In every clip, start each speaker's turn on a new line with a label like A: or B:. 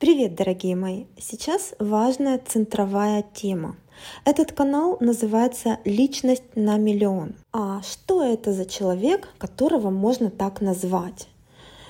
A: Привет, дорогие мои! Сейчас важная центровая тема. Этот канал называется «Личность на миллион». А что это за человек, которого можно так назвать?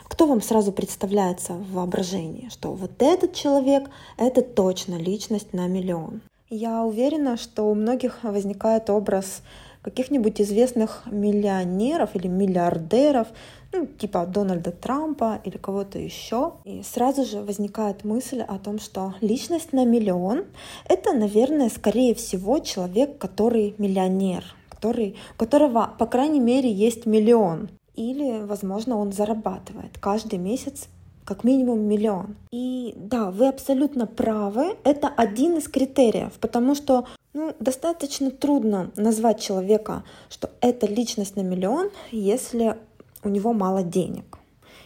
A: Кто вам сразу представляется в воображении, что вот этот человек — это точно личность на миллион? Я уверена, что у многих возникает образ каких-нибудь известных миллионеров или миллиардеров, ну, типа Дональда Трампа или кого-то еще. И сразу же возникает мысль о том, что личность на миллион — это, наверное, скорее всего человек, который миллионер, который, у которого, по крайней мере, есть миллион. Или, возможно, он зарабатывает каждый месяц как минимум миллион. И да, вы абсолютно правы, это один из критериев, потому что ну, достаточно трудно назвать человека, что это личность на миллион, если у него мало денег.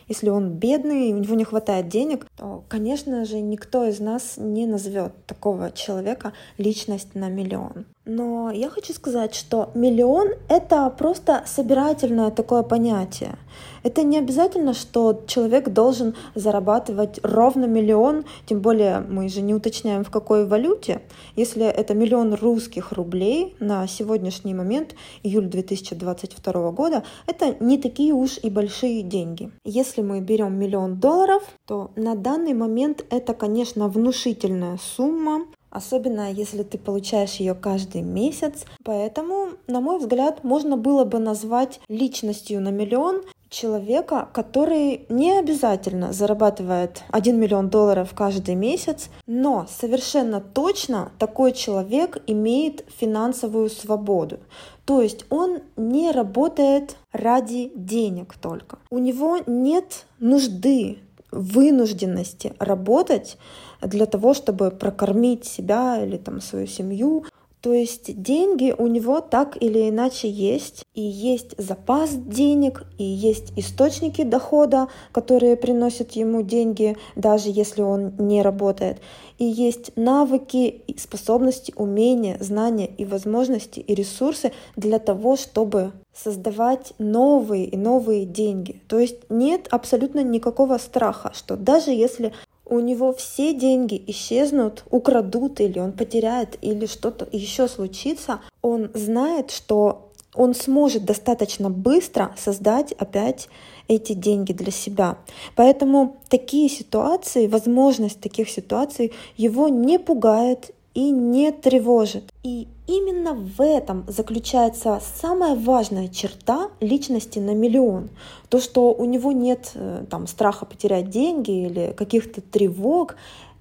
A: Если он бедный, и у него не хватает денег, то, конечно же, никто из нас не назовет такого человека личность на миллион. Но я хочу сказать, что миллион — это просто собирательное такое понятие. Это не обязательно, что человек должен зарабатывать ровно миллион, тем более мы же не уточняем, в какой валюте. Если это миллион русских рублей на сегодняшний момент, июль 2022 года, это не такие уж и большие деньги. Если мы берем миллион долларов, то на данный момент это, конечно, внушительная сумма, особенно если ты получаешь ее каждый месяц. Поэтому, на мой взгляд, можно было бы назвать личностью на миллион человека, который не обязательно зарабатывает 1 миллион долларов каждый месяц, но совершенно точно такой человек имеет финансовую свободу. То есть он не работает ради денег только. У него нет нужды вынужденности работать для того, чтобы прокормить себя или там свою семью. То есть деньги у него так или иначе есть, и есть запас денег, и есть источники дохода, которые приносят ему деньги, даже если он не работает. И есть навыки, способности, умения, знания и возможности и ресурсы для того, чтобы создавать новые и новые деньги. То есть нет абсолютно никакого страха, что даже если у него все деньги исчезнут, украдут или он потеряет, или что-то еще случится, он знает, что он сможет достаточно быстро создать опять эти деньги для себя. Поэтому такие ситуации, возможность таких ситуаций его не пугает и не тревожит. И именно в этом заключается самая важная черта личности на миллион. То, что у него нет э, там, страха потерять деньги или каких-то тревог,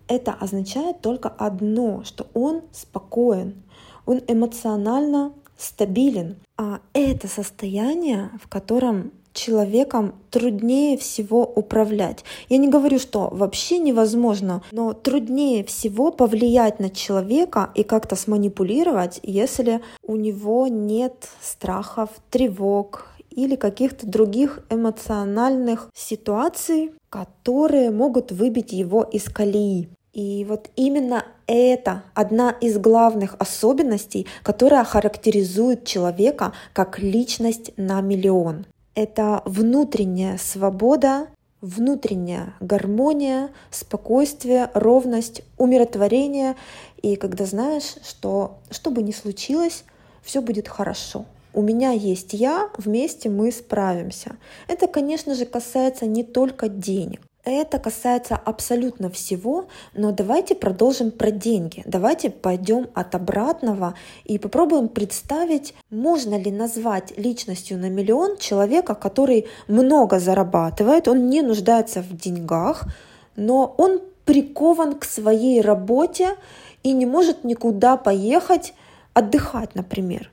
A: это означает только одно, что он спокоен, он эмоционально стабилен. А это состояние, в котором человеком труднее всего управлять. Я не говорю, что вообще невозможно, но труднее всего повлиять на человека и как-то сманипулировать, если у него нет страхов, тревог или каких-то других эмоциональных ситуаций, которые могут выбить его из колеи. И вот именно это одна из главных особенностей, которая характеризует человека как личность на миллион это внутренняя свобода, внутренняя гармония, спокойствие, ровность, умиротворение. И когда знаешь, что что бы ни случилось, все будет хорошо. У меня есть я, вместе мы справимся. Это, конечно же, касается не только денег. Это касается абсолютно всего, но давайте продолжим про деньги. Давайте пойдем от обратного и попробуем представить, можно ли назвать личностью на миллион человека, который много зарабатывает, он не нуждается в деньгах, но он прикован к своей работе и не может никуда поехать отдыхать, например.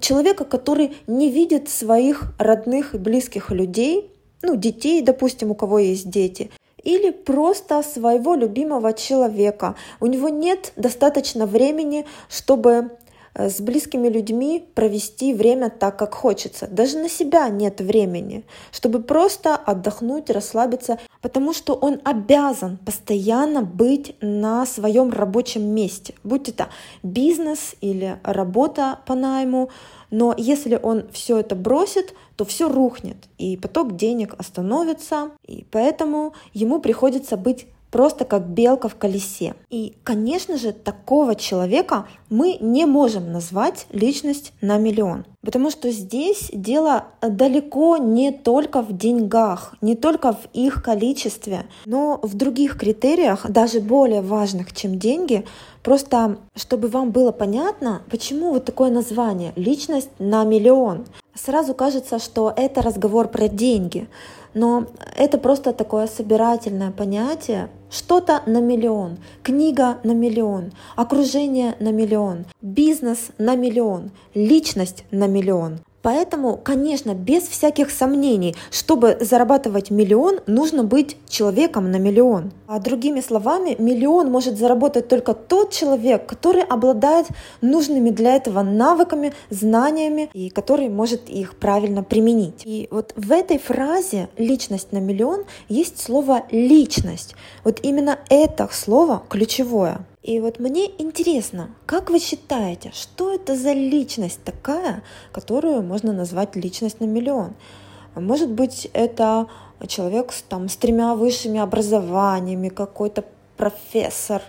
A: Человека, который не видит своих родных и близких людей, ну, детей, допустим, у кого есть дети, или просто своего любимого человека. У него нет достаточно времени, чтобы с близкими людьми провести время так, как хочется. Даже на себя нет времени, чтобы просто отдохнуть, расслабиться, потому что он обязан постоянно быть на своем рабочем месте, будь это бизнес или работа по найму, но если он все это бросит, то все рухнет, и поток денег остановится, и поэтому ему приходится быть просто как белка в колесе. И, конечно же, такого человека мы не можем назвать личность на миллион. Потому что здесь дело далеко не только в деньгах, не только в их количестве, но в других критериях, даже более важных, чем деньги, Просто, чтобы вам было понятно, почему вот такое название «личность на миллион». Сразу кажется, что это разговор про деньги, но это просто такое собирательное понятие. Что-то на миллион, книга на миллион, окружение на миллион, бизнес на миллион, личность на миллион. Поэтому, конечно, без всяких сомнений, чтобы зарабатывать миллион, нужно быть человеком на миллион. А другими словами, миллион может заработать только тот человек, который обладает нужными для этого навыками, знаниями и который может их правильно применить. И вот в этой фразе «личность на миллион» есть слово «личность». Вот именно это слово ключевое. И вот мне интересно, как вы считаете, что это за личность такая, которую можно назвать личность на миллион? Может быть, это человек с, там, с тремя высшими образованиями, какой-то профессор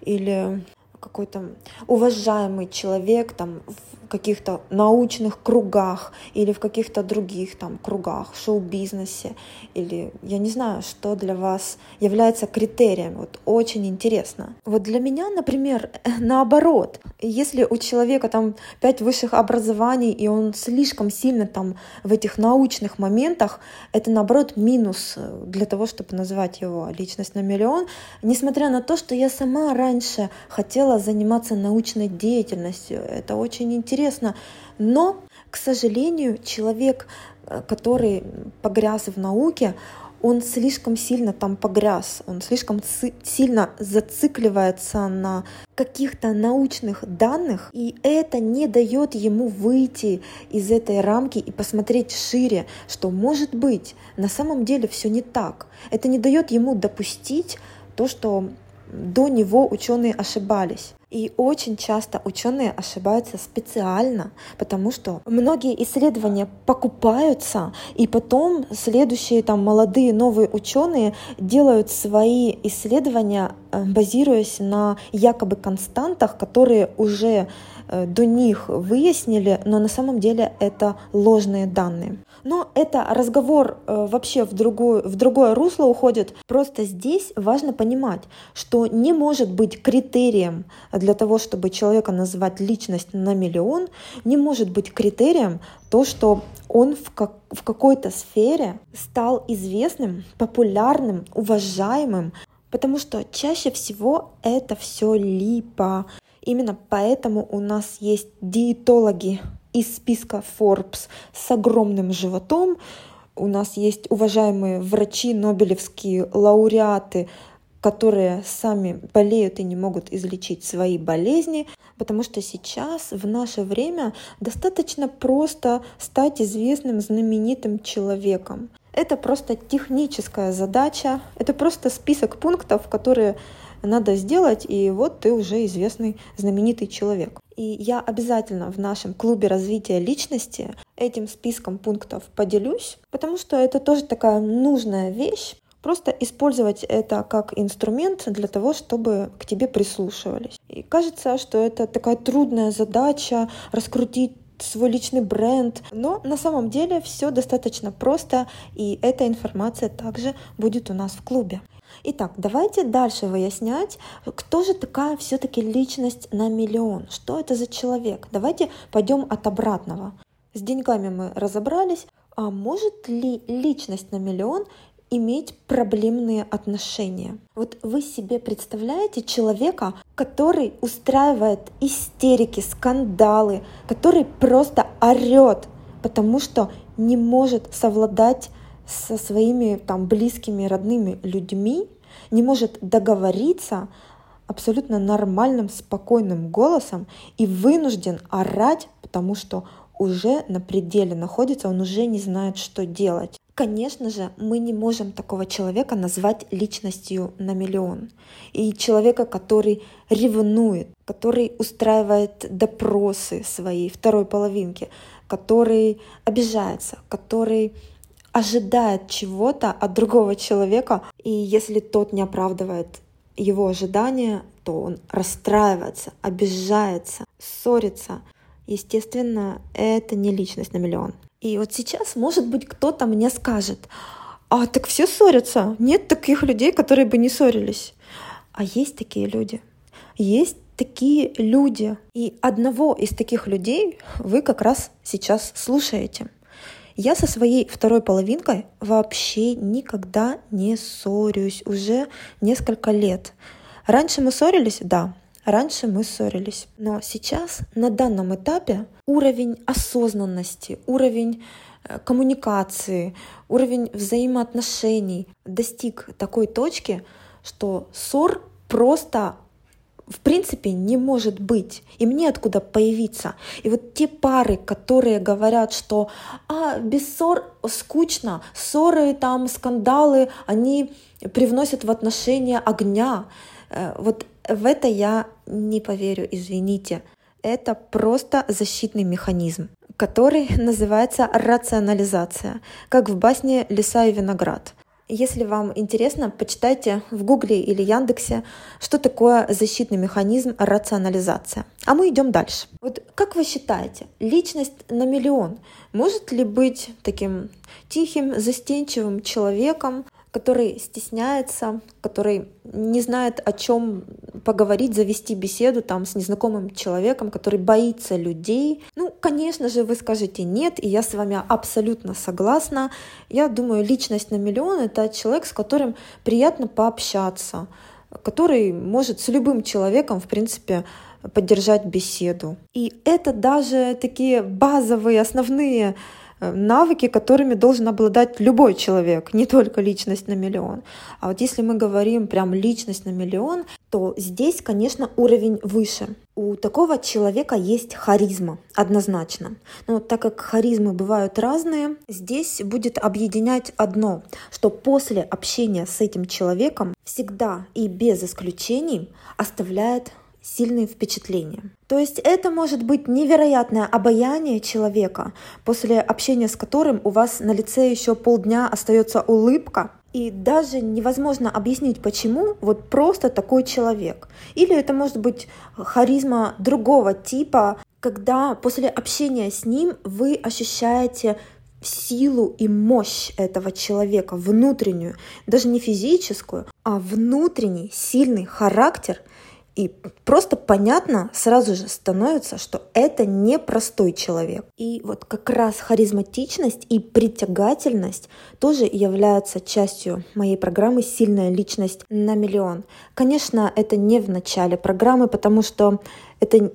A: или какой-то уважаемый человек там, каких-то научных кругах или в каких-то других там кругах, шоу-бизнесе, или я не знаю, что для вас является критерием. Вот очень интересно. Вот для меня, например, наоборот, если у человека там пять высших образований, и он слишком сильно там в этих научных моментах, это наоборот минус для того, чтобы назвать его личность на миллион, несмотря на то, что я сама раньше хотела заниматься научной деятельностью. Это очень интересно интересно. Но, к сожалению, человек, э, который погряз в науке, он слишком сильно там погряз, он слишком сильно зацикливается на каких-то научных данных, и это не дает ему выйти из этой рамки и посмотреть шире, что может быть, на самом деле все не так. Это не дает ему допустить то, что до него ученые ошибались. И очень часто ученые ошибаются специально, потому что многие исследования покупаются, и потом следующие там молодые новые ученые делают свои исследования, э, базируясь на якобы константах, которые уже э, до них выяснили, но на самом деле это ложные данные. Но это разговор э, вообще в, другую, в другое русло уходит. Просто здесь важно понимать, что не может быть критерием для того, чтобы человека называть личность на миллион, не может быть критерием то, что он в, как, в какой-то сфере стал известным, популярным, уважаемым, потому что чаще всего это все липа. Именно поэтому у нас есть диетологи, из списка Forbes с огромным животом. У нас есть уважаемые врачи, нобелевские лауреаты, которые сами болеют и не могут излечить свои болезни, потому что сейчас, в наше время, достаточно просто стать известным, знаменитым человеком. Это просто техническая задача, это просто список пунктов, которые надо сделать, и вот ты уже известный, знаменитый человек. И я обязательно в нашем клубе развития личности этим списком пунктов поделюсь, потому что это тоже такая нужная вещь, Просто использовать это как инструмент для того, чтобы к тебе прислушивались. И кажется, что это такая трудная задача раскрутить свой личный бренд. Но на самом деле все достаточно просто, и эта информация также будет у нас в клубе. Итак, давайте дальше выяснять, кто же такая все-таки личность на миллион, что это за человек. Давайте пойдем от обратного. С деньгами мы разобрались, а может ли личность на миллион иметь проблемные отношения. Вот вы себе представляете человека, который устраивает истерики, скандалы, который просто орет, потому что не может совладать со своими там близкими, родными людьми, не может договориться абсолютно нормальным, спокойным голосом и вынужден орать, потому что уже на пределе находится, он уже не знает, что делать. Конечно же, мы не можем такого человека назвать личностью на миллион. И человека, который ревнует, который устраивает допросы своей второй половинки, который обижается, который ожидает чего-то от другого человека, и если тот не оправдывает его ожидания, то он расстраивается, обижается, ссорится. Естественно, это не личность на миллион. И вот сейчас, может быть, кто-то мне скажет, а так все ссорятся. Нет таких людей, которые бы не ссорились. А есть такие люди. Есть такие люди. И одного из таких людей вы как раз сейчас слушаете. Я со своей второй половинкой вообще никогда не ссорюсь уже несколько лет. Раньше мы ссорились, да, раньше мы ссорились. Но сейчас на данном этапе уровень осознанности, уровень э, коммуникации, уровень взаимоотношений достиг такой точки, что ссор просто в принципе не может быть, им неоткуда появиться. И вот те пары, которые говорят, что а, без ссор скучно, ссоры, там, скандалы, они привносят в отношения огня. Э, вот в это я не поверю, извините. Это просто защитный механизм, который называется рационализация, как в басне «Лиса и виноград». Если вам интересно, почитайте в Гугле или Яндексе, что такое защитный механизм рационализация. А мы идем дальше. Вот как вы считаете, личность на миллион может ли быть таким тихим, застенчивым человеком, который стесняется, который не знает, о чем поговорить, завести беседу там с незнакомым человеком, который боится людей. Ну, конечно же, вы скажете нет, и я с вами абсолютно согласна. Я думаю, личность на миллион — это человек, с которым приятно пообщаться, который может с любым человеком, в принципе, поддержать беседу. И это даже такие базовые, основные навыки, которыми должен обладать любой человек, не только личность на миллион. А вот если мы говорим прям личность на миллион, то здесь, конечно, уровень выше. У такого человека есть харизма, однозначно. Но так как харизмы бывают разные, здесь будет объединять одно, что после общения с этим человеком всегда и без исключений оставляет сильные впечатления. То есть это может быть невероятное обаяние человека, после общения с которым у вас на лице еще полдня остается улыбка, и даже невозможно объяснить, почему вот просто такой человек. Или это может быть харизма другого типа, когда после общения с ним вы ощущаете силу и мощь этого человека, внутреннюю, даже не физическую, а внутренний сильный характер, и просто понятно сразу же становится, что это не простой человек. И вот как раз харизматичность и притягательность тоже являются частью моей программы «Сильная личность на миллион». Конечно, это не в начале программы, потому что это,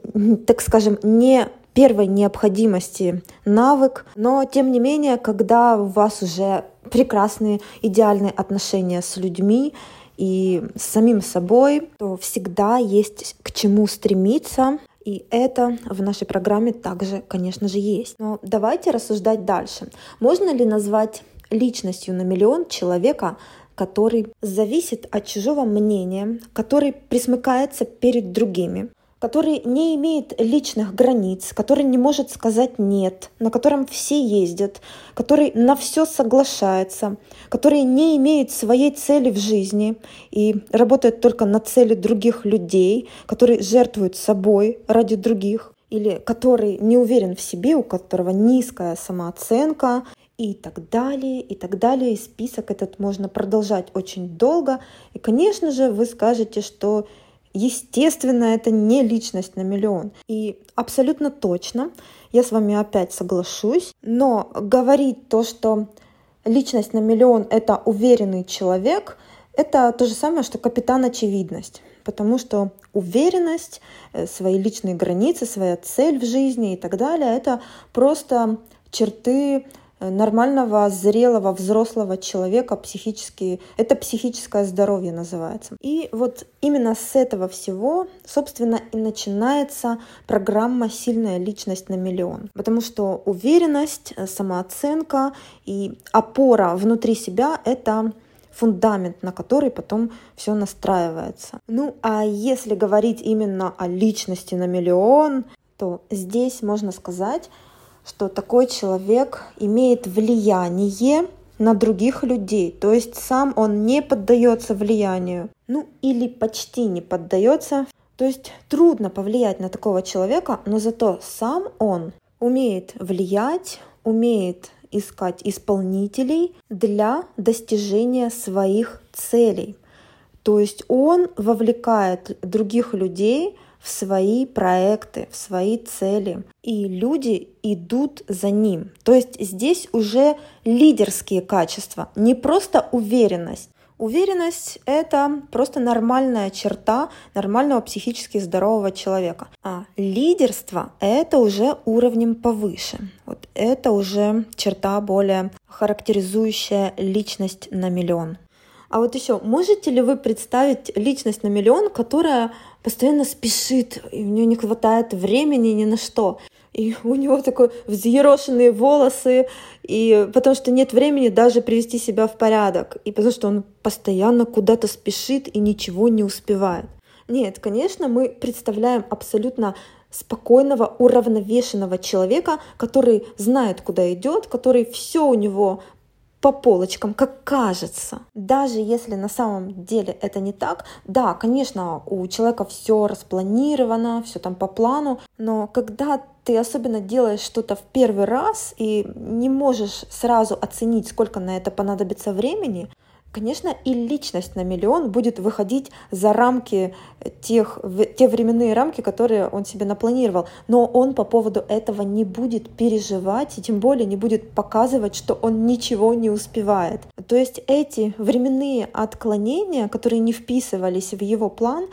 A: так скажем, не первой необходимости навык, но тем не менее, когда у вас уже прекрасные, идеальные отношения с людьми, и с самим собой, то всегда есть к чему стремиться. И это в нашей программе также, конечно же, есть. Но давайте рассуждать дальше. Можно ли назвать личностью на миллион человека, который зависит от чужого мнения, который присмыкается перед другими, который не имеет личных границ, который не может сказать «нет», на котором все ездят, который на все соглашается, который не имеет своей цели в жизни и работает только на цели других людей, который жертвует собой ради других, или который не уверен в себе, у которого низкая самооценка, и так далее, и так далее. И список этот можно продолжать очень долго. И, конечно же, вы скажете, что Естественно, это не личность на миллион. И абсолютно точно, я с вами опять соглашусь, но говорить то, что личность на миллион — это уверенный человек, это то же самое, что капитан очевидность. Потому что уверенность, э, свои личные границы, своя цель в жизни и так далее — это просто черты нормального, зрелого, взрослого человека психически, это психическое здоровье называется. И вот именно с этого всего, собственно, и начинается программа «Сильная личность на миллион». Потому что уверенность, э, самооценка и опора внутри себя — это фундамент, на который потом все настраивается. Ну, а если говорить именно о личности на миллион, то здесь можно сказать, что такой человек имеет влияние на других людей. То есть сам он не поддается влиянию. Ну или почти не поддается. То есть трудно повлиять на такого человека, но зато сам он умеет влиять, умеет искать исполнителей для достижения своих целей. То есть он вовлекает других людей в свои проекты, в свои цели. И люди идут за ним. То есть здесь уже лидерские качества, не просто уверенность. Уверенность — это просто нормальная черта нормального психически здорового человека. А лидерство — это уже уровнем повыше. Вот это уже черта более характеризующая личность на миллион. А вот еще, можете ли вы представить личность на миллион, которая постоянно спешит, и у нее не хватает времени ни на что? И у него такой взъерошенные волосы, и потому что нет времени даже привести себя в порядок, и потому что он постоянно куда-то спешит и ничего не успевает. Нет, конечно, мы представляем абсолютно спокойного, уравновешенного человека, который знает, куда идет, который все у него по полочкам, как кажется. Даже если на самом деле это не так, да, конечно, у человека все распланировано, все там по плану, но когда ты особенно делаешь что-то в первый раз и не можешь сразу оценить, сколько на это понадобится времени, Конечно, и личность на миллион будет выходить за рамки тех, те временные рамки, которые он себе напланировал. Но он по поводу этого не будет переживать и тем более не будет показывать, что он ничего не успевает. То есть эти временные отклонения, которые не вписывались в его план,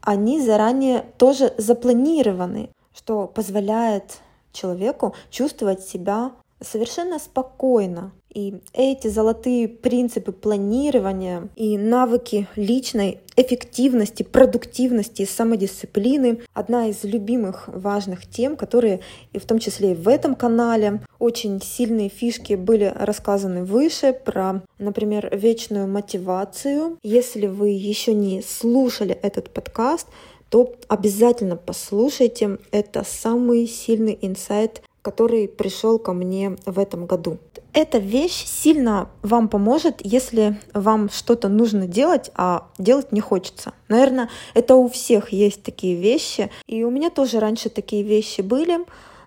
A: они заранее тоже запланированы, что позволяет человеку чувствовать себя совершенно спокойно, и эти золотые принципы планирования и навыки личной эффективности, продуктивности и самодисциплины — одна из любимых важных тем, которые и в том числе и в этом канале очень сильные фишки были рассказаны выше про, например, вечную мотивацию. Если вы еще не слушали этот подкаст, то обязательно послушайте. Это самый сильный инсайт который пришел ко мне в этом году. Эта вещь сильно вам поможет, если вам что-то нужно делать, а делать не хочется. Наверное, это у всех есть такие вещи. И у меня тоже раньше такие вещи были,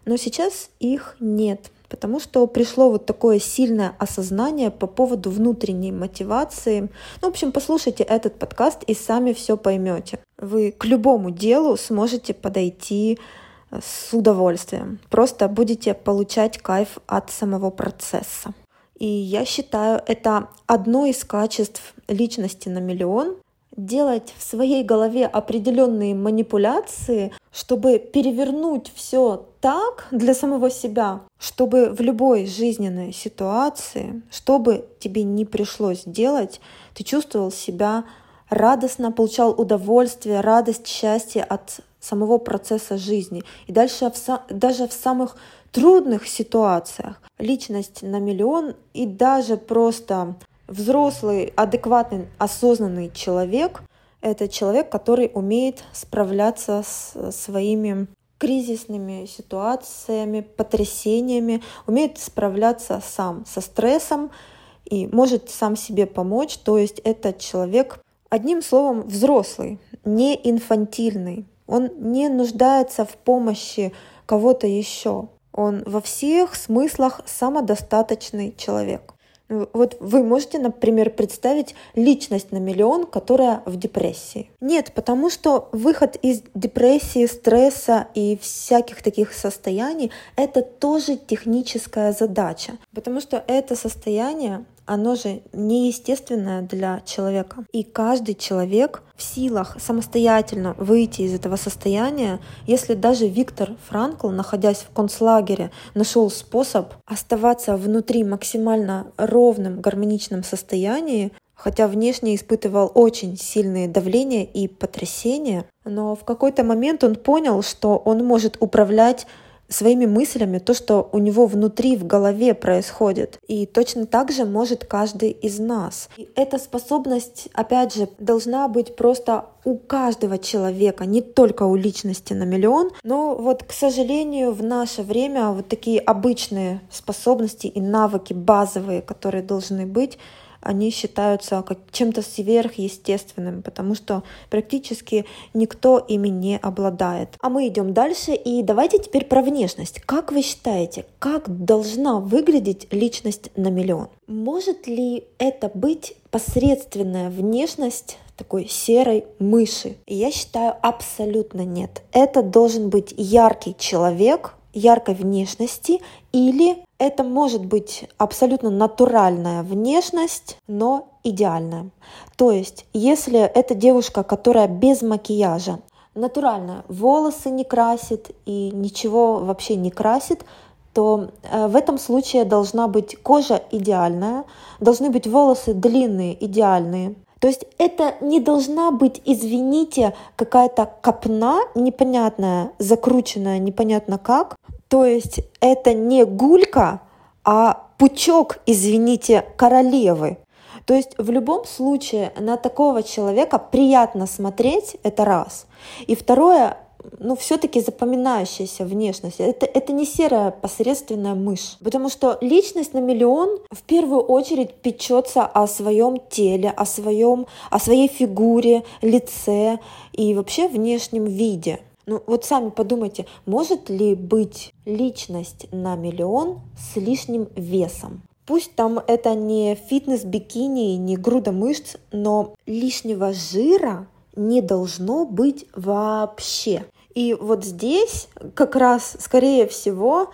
A: но сейчас их нет потому что пришло вот такое сильное осознание по поводу внутренней мотивации. Ну, в общем, послушайте этот подкаст и сами все поймете. Вы к любому делу сможете подойти с удовольствием. Просто будете получать кайф от самого процесса. И я считаю, это одно из качеств личности на миллион делать в своей голове определенные манипуляции, чтобы перевернуть все так для самого себя, чтобы в любой жизненной ситуации, чтобы тебе не пришлось делать, ты чувствовал себя радостно, получал удовольствие, радость, счастье от самого процесса жизни. И дальше в, даже в самых трудных ситуациях личность на миллион и даже просто взрослый, адекватный, осознанный человек — это человек, который умеет справляться с своими кризисными ситуациями, потрясениями, умеет справляться сам со стрессом и может сам себе помочь. То есть это человек, одним словом, взрослый, не инфантильный. Он не нуждается в помощи кого-то еще. Он во всех смыслах самодостаточный человек. Ну, вот вы можете, например, представить личность на миллион, которая в депрессии. Нет, потому что выход из депрессии, стресса и всяких таких состояний — это тоже техническая задача. Потому что это состояние оно же неестественное для человека. И каждый человек в силах самостоятельно выйти из этого состояния, если даже Виктор Франкл, находясь в концлагере, нашел способ оставаться внутри максимально ровным, гармоничном состоянии, хотя внешне испытывал очень сильные давления и потрясения, но в какой-то момент он понял, что он может управлять своими мыслями то, что у него внутри в голове происходит. И точно так же может каждый из нас. И эта способность, опять же, должна быть просто у каждого человека, не только у личности на миллион. Но вот, к сожалению, в наше время вот такие обычные способности и навыки базовые, которые должны быть, они считаются как чем-то сверхъестественным, потому что практически никто ими не обладает. А мы идем дальше, и давайте теперь про внешность. Как вы считаете, как должна выглядеть личность на миллион? Может ли это быть посредственная внешность такой серой мыши? я считаю, абсолютно нет. Это должен быть яркий человек, яркой внешности или это может быть абсолютно натуральная внешность, но идеальная. То есть, если это девушка, которая без макияжа, натуральная, волосы не красит и ничего вообще не красит, то э, в этом случае должна быть кожа идеальная, должны быть волосы длинные, идеальные. То есть это не должна быть, извините, какая-то копна непонятная, закрученная непонятно как, то есть это не гулька, а пучок, извините, королевы. То есть в любом случае на такого человека приятно смотреть, это раз. И второе, ну, все-таки запоминающаяся внешность. Это, это не серая посредственная мышь. Потому что личность на миллион в первую очередь печется о своем теле, о, своем, о своей фигуре, лице и вообще внешнем виде. Ну вот сами подумайте, может ли быть личность на миллион с лишним весом? Пусть там это не фитнес-бикини, не груда мышц, но лишнего жира не должно быть вообще. И вот здесь как раз, скорее всего,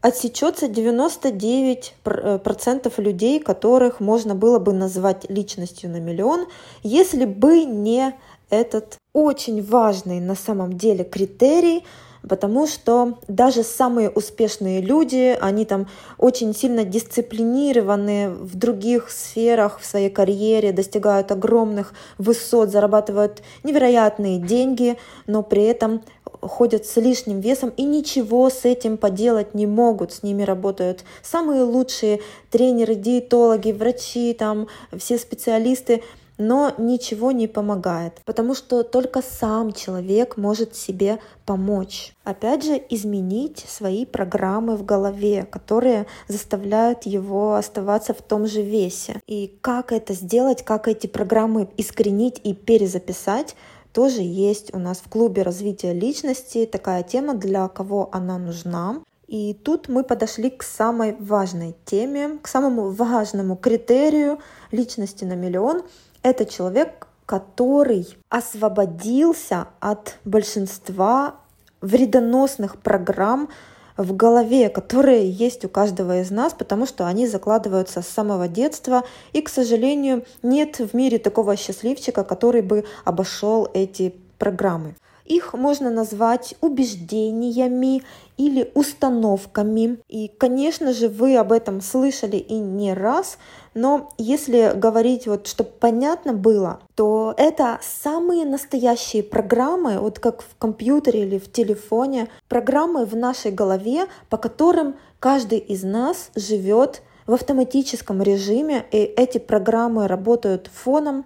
A: отсечется 99% э, людей, которых можно было бы назвать личностью на миллион, если бы не этот очень важный на самом деле критерий, потому что даже самые успешные люди, они там очень сильно дисциплинированы в других сферах в своей карьере, достигают огромных высот, зарабатывают невероятные деньги, но при этом ходят с лишним весом и ничего с этим поделать не могут. С ними работают самые лучшие тренеры, диетологи, врачи, там все специалисты – но ничего не помогает, потому что только сам человек может себе помочь. Опять же, изменить свои программы в голове, которые заставляют его оставаться в том же весе. И как это сделать, как эти программы искоренить и перезаписать, тоже есть у нас в клубе развития личности такая тема, для кого она нужна. И тут мы подошли к самой важной теме, к самому важному критерию личности на миллион — это человек, который освободился от большинства вредоносных программ в голове, которые есть у каждого из нас, потому что они закладываются с самого детства. И, к сожалению, нет в мире такого счастливчика, который бы обошел эти программы. Их можно назвать убеждениями или установками. И, конечно же, вы об этом слышали и не раз, но если говорить, вот, чтобы понятно было, то это самые настоящие программы, вот как в компьютере или в телефоне, программы в нашей голове, по которым каждый из нас живет в автоматическом режиме, и эти программы работают фоном,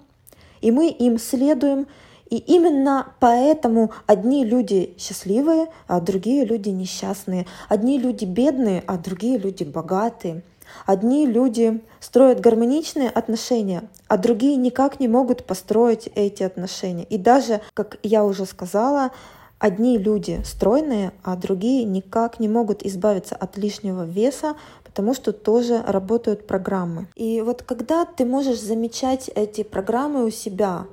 A: и мы им следуем, и именно поэтому одни люди счастливые, а другие люди несчастные. Одни люди бедные, а другие люди богатые. Одни люди строят гармоничные отношения, а другие никак не могут построить эти отношения. И даже, как я уже сказала, одни люди стройные, а другие никак не могут избавиться от лишнего веса, потому что тоже работают программы. И вот когда ты можешь замечать эти программы у себя,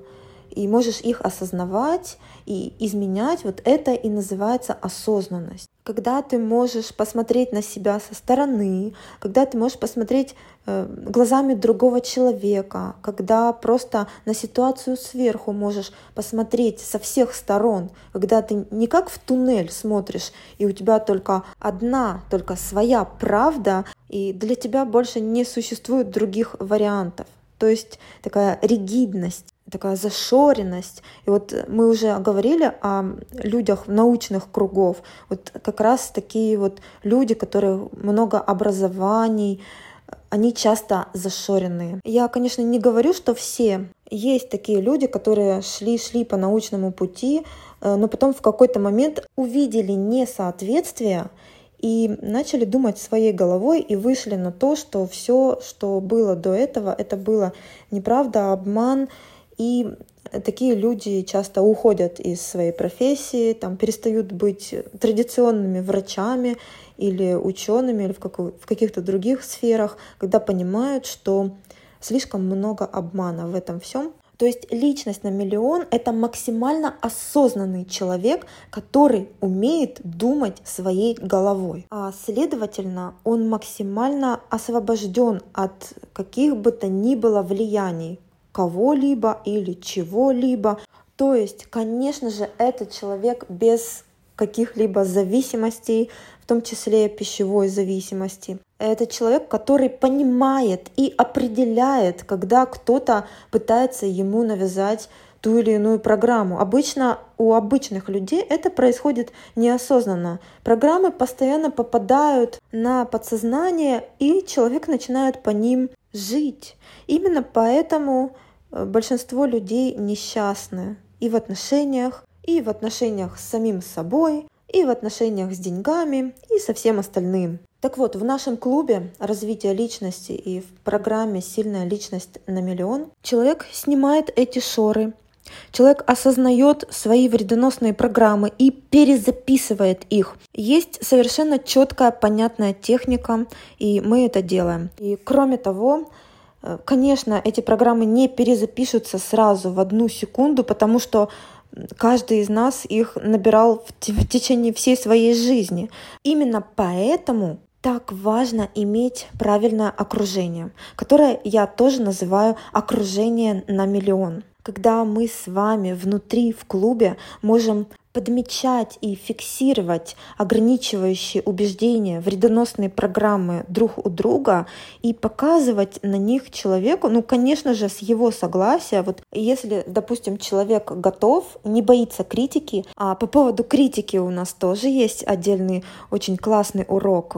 A: и можешь их осознавать и изменять, вот это и называется осознанность. Когда ты можешь посмотреть на себя со стороны, когда ты можешь посмотреть э, глазами другого человека, когда просто на ситуацию сверху можешь посмотреть со всех сторон, когда ты не как в туннель смотришь, и у тебя только одна, только своя правда, и для тебя больше не существует других вариантов. То есть такая ригидность такая зашоренность. И вот мы уже говорили о людях научных кругов. Вот как раз такие вот люди, которые много образований, они часто зашоренные. Я, конечно, не говорю, что все. Есть такие люди, которые шли-шли по научному пути, э, но потом в какой-то момент увидели несоответствие и начали думать своей головой и вышли на то, что все, что было до этого, это было неправда, обман. И такие люди часто уходят из своей профессии, там, перестают быть традиционными врачами или учеными, или в, как, в каких-то других сферах, когда понимают, что слишком много обмана в этом всем. То есть личность на миллион — это максимально осознанный человек, который умеет думать своей головой. А следовательно, он максимально освобожден от каких бы то ни было влияний кого-либо или чего-либо. То есть, конечно же, этот человек без каких-либо зависимостей, в том числе пищевой зависимости. Это человек, который понимает и определяет, когда кто-то пытается ему навязать ту или иную программу. Обычно у обычных людей это происходит неосознанно. Программы постоянно попадают на подсознание, и человек начинает по ним жить. Именно поэтому большинство людей несчастны и в отношениях, и в отношениях с самим собой, и в отношениях с деньгами, и со всем остальным. Так вот, в нашем клубе развития личности и в программе «Сильная личность на миллион» человек снимает эти шоры, Человек осознает свои вредоносные программы и перезаписывает их. Есть совершенно четкая, понятная техника, и мы это делаем. И кроме того, э, конечно, эти программы не перезапишутся сразу в одну секунду, потому что каждый из нас их набирал в течение всей своей жизни. Именно поэтому так важно иметь правильное окружение, которое я тоже называю окружение на миллион. Когда мы с вами внутри в клубе можем подмечать и фиксировать ограничивающие убеждения, вредоносные программы друг у друга и показывать на них человеку, ну, конечно же, с его согласия. Вот если, допустим, человек готов, не боится критики, а по поводу критики у нас тоже есть отдельный очень классный урок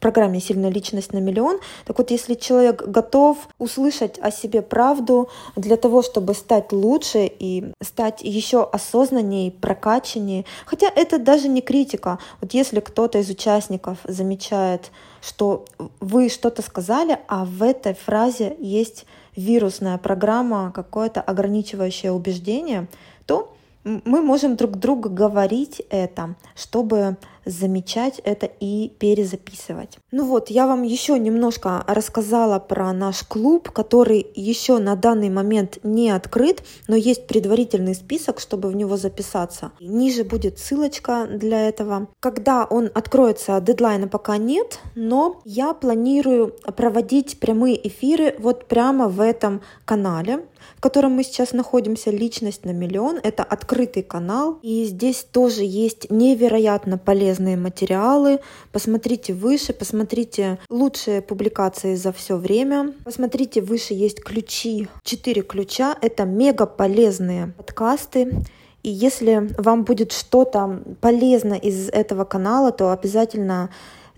A: программе «Сильная личность на миллион». Так вот, если человек готов услышать о себе правду для того, чтобы стать лучше и стать еще осознаннее, прокачаннее, хотя это даже не критика. Вот если кто-то из участников замечает, что вы что-то сказали, а в этой фразе есть вирусная программа, какое-то ограничивающее убеждение, то мы можем друг другу говорить это, чтобы замечать это и перезаписывать. Ну вот, я вам еще немножко рассказала про наш клуб, который еще на данный момент не открыт, но есть предварительный список, чтобы в него записаться. Ниже будет ссылочка для этого. Когда он откроется, дедлайна пока нет, но я планирую проводить прямые эфиры вот прямо в этом канале в котором мы сейчас находимся, «Личность на миллион». Это открытый канал, и здесь тоже есть невероятно полезные материалы. Посмотрите выше, посмотрите лучшие публикации за все время. Посмотрите выше, есть ключи, четыре ключа. Это мега полезные подкасты. И если вам будет что-то полезно из этого канала, то обязательно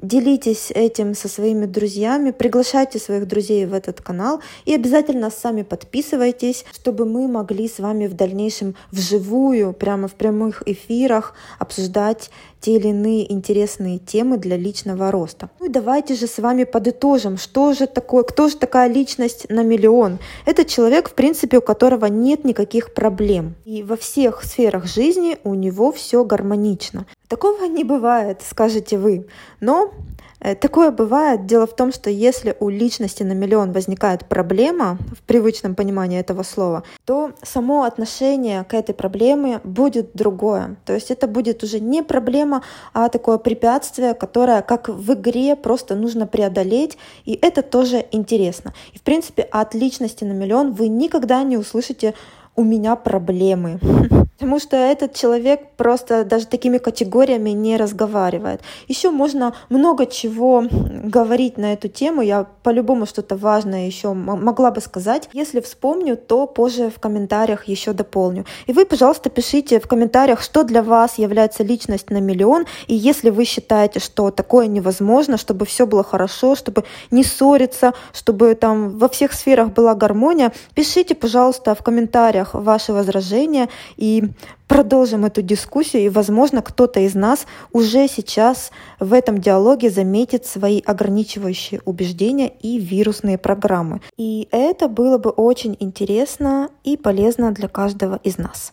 A: Делитесь этим со своими друзьями, приглашайте своих друзей в этот канал и обязательно сами подписывайтесь, чтобы мы могли с вами в дальнейшем вживую, прямо в прямых эфирах обсуждать те или иные интересные темы для личного роста. Ну и давайте же с вами подытожим, что же такое, кто же такая личность на миллион. Это человек, в принципе, у которого нет никаких проблем. И во всех сферах жизни у него все гармонично. Такого не бывает, скажете вы. Но такое бывает. Дело в том, что если у личности на миллион возникает проблема в привычном понимании этого слова, то само отношение к этой проблеме будет другое. То есть это будет уже не проблема, а такое препятствие, которое как в игре просто нужно преодолеть, и это тоже интересно. И в принципе от личности на миллион вы никогда не услышите «у меня проблемы». Потому что этот человек просто даже такими категориями не разговаривает. Еще можно много чего говорить на эту тему. Я по-любому что-то важное еще могла бы сказать. Если вспомню, то позже в комментариях еще дополню. И вы, пожалуйста, пишите в комментариях, что для вас является личность на миллион. И если вы считаете, что такое невозможно, чтобы все было хорошо, чтобы не ссориться, чтобы там во всех сферах была гармония, пишите, пожалуйста, в комментариях ваши возражения и продолжим эту дискуссию, и, возможно, кто-то из нас уже сейчас в этом диалоге заметит свои ограничивающие убеждения и вирусные программы. И это было бы очень интересно и полезно для каждого из нас.